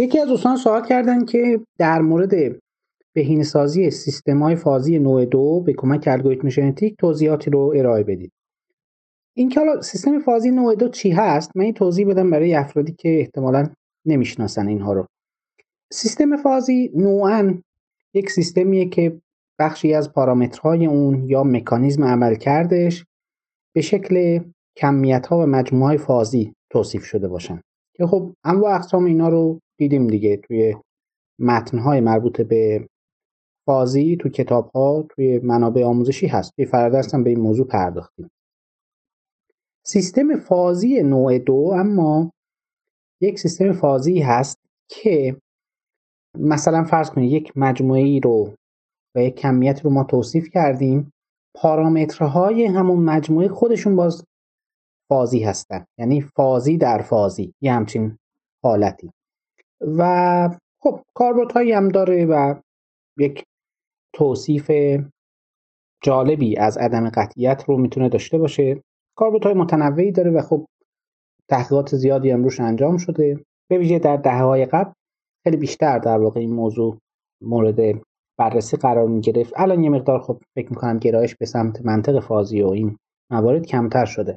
یکی از دوستان سوال کردن که در مورد بهینه‌سازی سیستم‌های فازی نوع دو به کمک الگوریتم ژنتیک توضیحاتی رو ارائه بدید. این که حالا سیستم فازی نوع دو چی هست؟ من این توضیح بدم برای افرادی که احتمالا نمی‌شناسن اینها رو. سیستم فازی نوعا یک سیستمیه که بخشی از پارامترهای اون یا مکانیزم عملکردش به شکل کمیت ها و مجموعه فازی توصیف شده باشن که خب انواع اقسام اینا رو دیدیم دیگه توی متنهای مربوط به فازی تو کتاب ها توی منابع آموزشی هست. توی فرادرس هم به این موضوع پرداختیم. سیستم فازی نوع دو اما یک سیستم فازی هست که مثلا فرض کنید یک مجموعه ای رو و یک کمیت رو ما توصیف کردیم پارامترهای همون مجموعه خودشون باز فازی هستن. یعنی فازی در فازی. یه همچین حالتی. و خب هایی هم داره و یک توصیف جالبی از عدم قطعیت رو می‌تونه داشته باشه. های متنوعی داره و خب تحقیقات زیادی هم روش انجام شده. به ویژه در دهه های قبل خیلی بیشتر در واقع این موضوع مورد بررسی قرار می گرفت الان یه مقدار خب فکر می‌کنم گرایش به سمت منطق فازی و این موارد کمتر شده.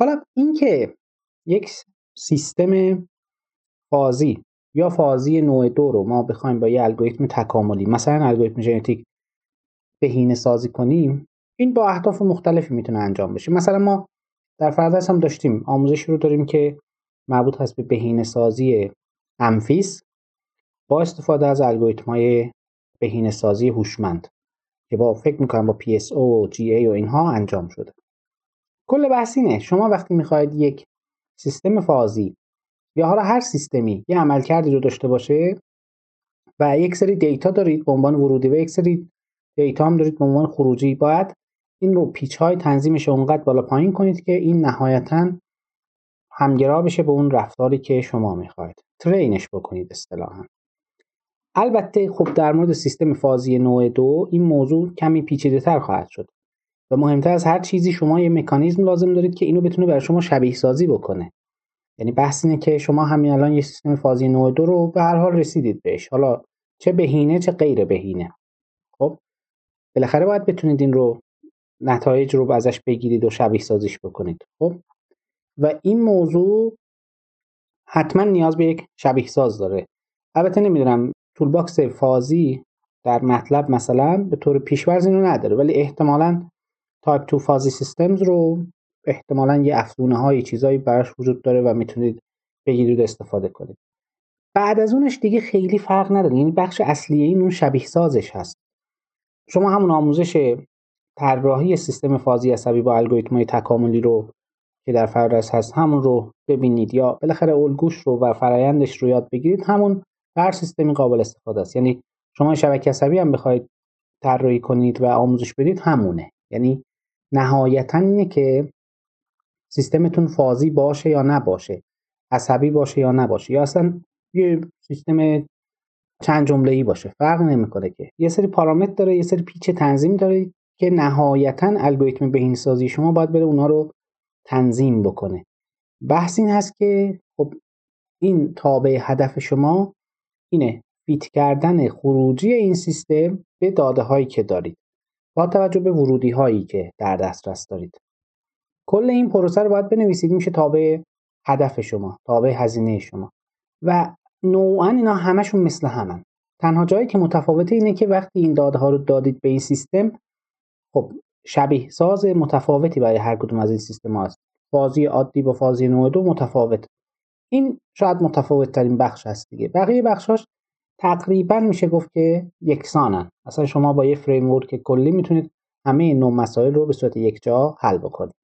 حالا اینکه یک سیستم فازی یا فازی نوع دو رو ما بخوایم با یه الگوریتم تکاملی مثلا الگوریتم ژنتیک بهینه سازی کنیم این با اهداف مختلفی می‌تونه انجام بشه. مثلا ما در فرض هم داشتیم آموزش رو داریم که مربوط هست به بهینه سازی امفیس با استفاده از الگوریتم های بهینه سازی هوشمند که با فکر می‌کنم با PSO و GA و اینها انجام شده. کل بحث اینه شما وقتی می‌خواید یک سیستم فازی یا حالا هر سیستمی یه عملکردی رو داشته باشه و یک سری دیتا دارید به عنوان ورودی و یک سری دیتا هم دارید به عنوان خروجی. باید این رو پیچ های تنظیمش اونقدر بالا پایین کنید که این نهایتا همگرا بشه به اون رفتاری که شما می‌خواید ترینش بکنید اصطلاحا. البته خب در مورد سیستم فازی نوع دو این موضوع کمی پیچیده تر خواهد شد و مهمتر از هر چیزی شما یه مکانیزم لازم دارید که اینو بتونه برای شما شبیه سازی بکنه. یعنی بحث اینه که شما همین الان یه سیستم فازی نوع دو رو به هر حال رسیدید بهش. حالا چه بهینه چه غیر بهینه. خب؟ بالاخره باید بتونید این رو نتایج رو ازش بگیرید و شبیه سازیش بکنید. خب؟ و این موضوع حتما نیاز به یک شبیه ساز داره. البته نمی‌دونم toolbox فازی در متلب مثلا به طور پیش‌فرض اینو نداره ولی احتمالا type-2 fuzzy systems رو احتمالا یه افزونه های چیزایی براش وجود داره و می‌تونید بگیرید استفاده کنید. بعد از اونش دیگه خیلی فرق نداره. یعنی بخش اصلی این اون شبیه سازش هست. شما همون آموزش طراحی سیستم فازی عصبی با الگوریتم های تکاملی رو که در فردرس هست همون رو ببینید یا بالاخره الگوش رو و فرایندش رو یاد بگیرید همون هر سیستمی قابل استفاده است. یعنی شما شبکه عصبی هم بخواید طراحی کنید و آموزش بدید همونه. یعنی نهایتا اینه که سیستمتون فازی باشه یا نباشه عصبی باشه یا نباشه یا اصلا یه سیستم چند جمله ای باشه فرق نمی‌کنه که. یه سری پارامتر داره یه سری پیچ تنظیم داره که نهایتا الگوریتم بهینه‌سازی شما باید بره اونا رو تنظیم بکنه. بحث این هست که خب این تابع هدف شما اینه فیت کردن خروجی این سیستم به داده هایی که دارید. با توجه به ورودی هایی که در دسترس دارید. کل این پروسه رو باید بنویسید میشه تابع هدف شما تابع هزینه شما. و نوعا اینا همشون مثل همن. تنها جایی که متفاوته اینه که وقتی این داده ها رو دادید به این سیستم خب شبیه ساز متفاوتی برای هر کدوم از این سیستم هست فازی عادی با فازی نوع دو متفاوت این شاید متفاوت ترین بخش هست دیگه. بقیه بخشاش تقریبا میشه گفت که یکسانن. اصلا شما با یه فریم کلی می‌تونید همه نوع مسائل رو به صورت یک جا حل بکنید.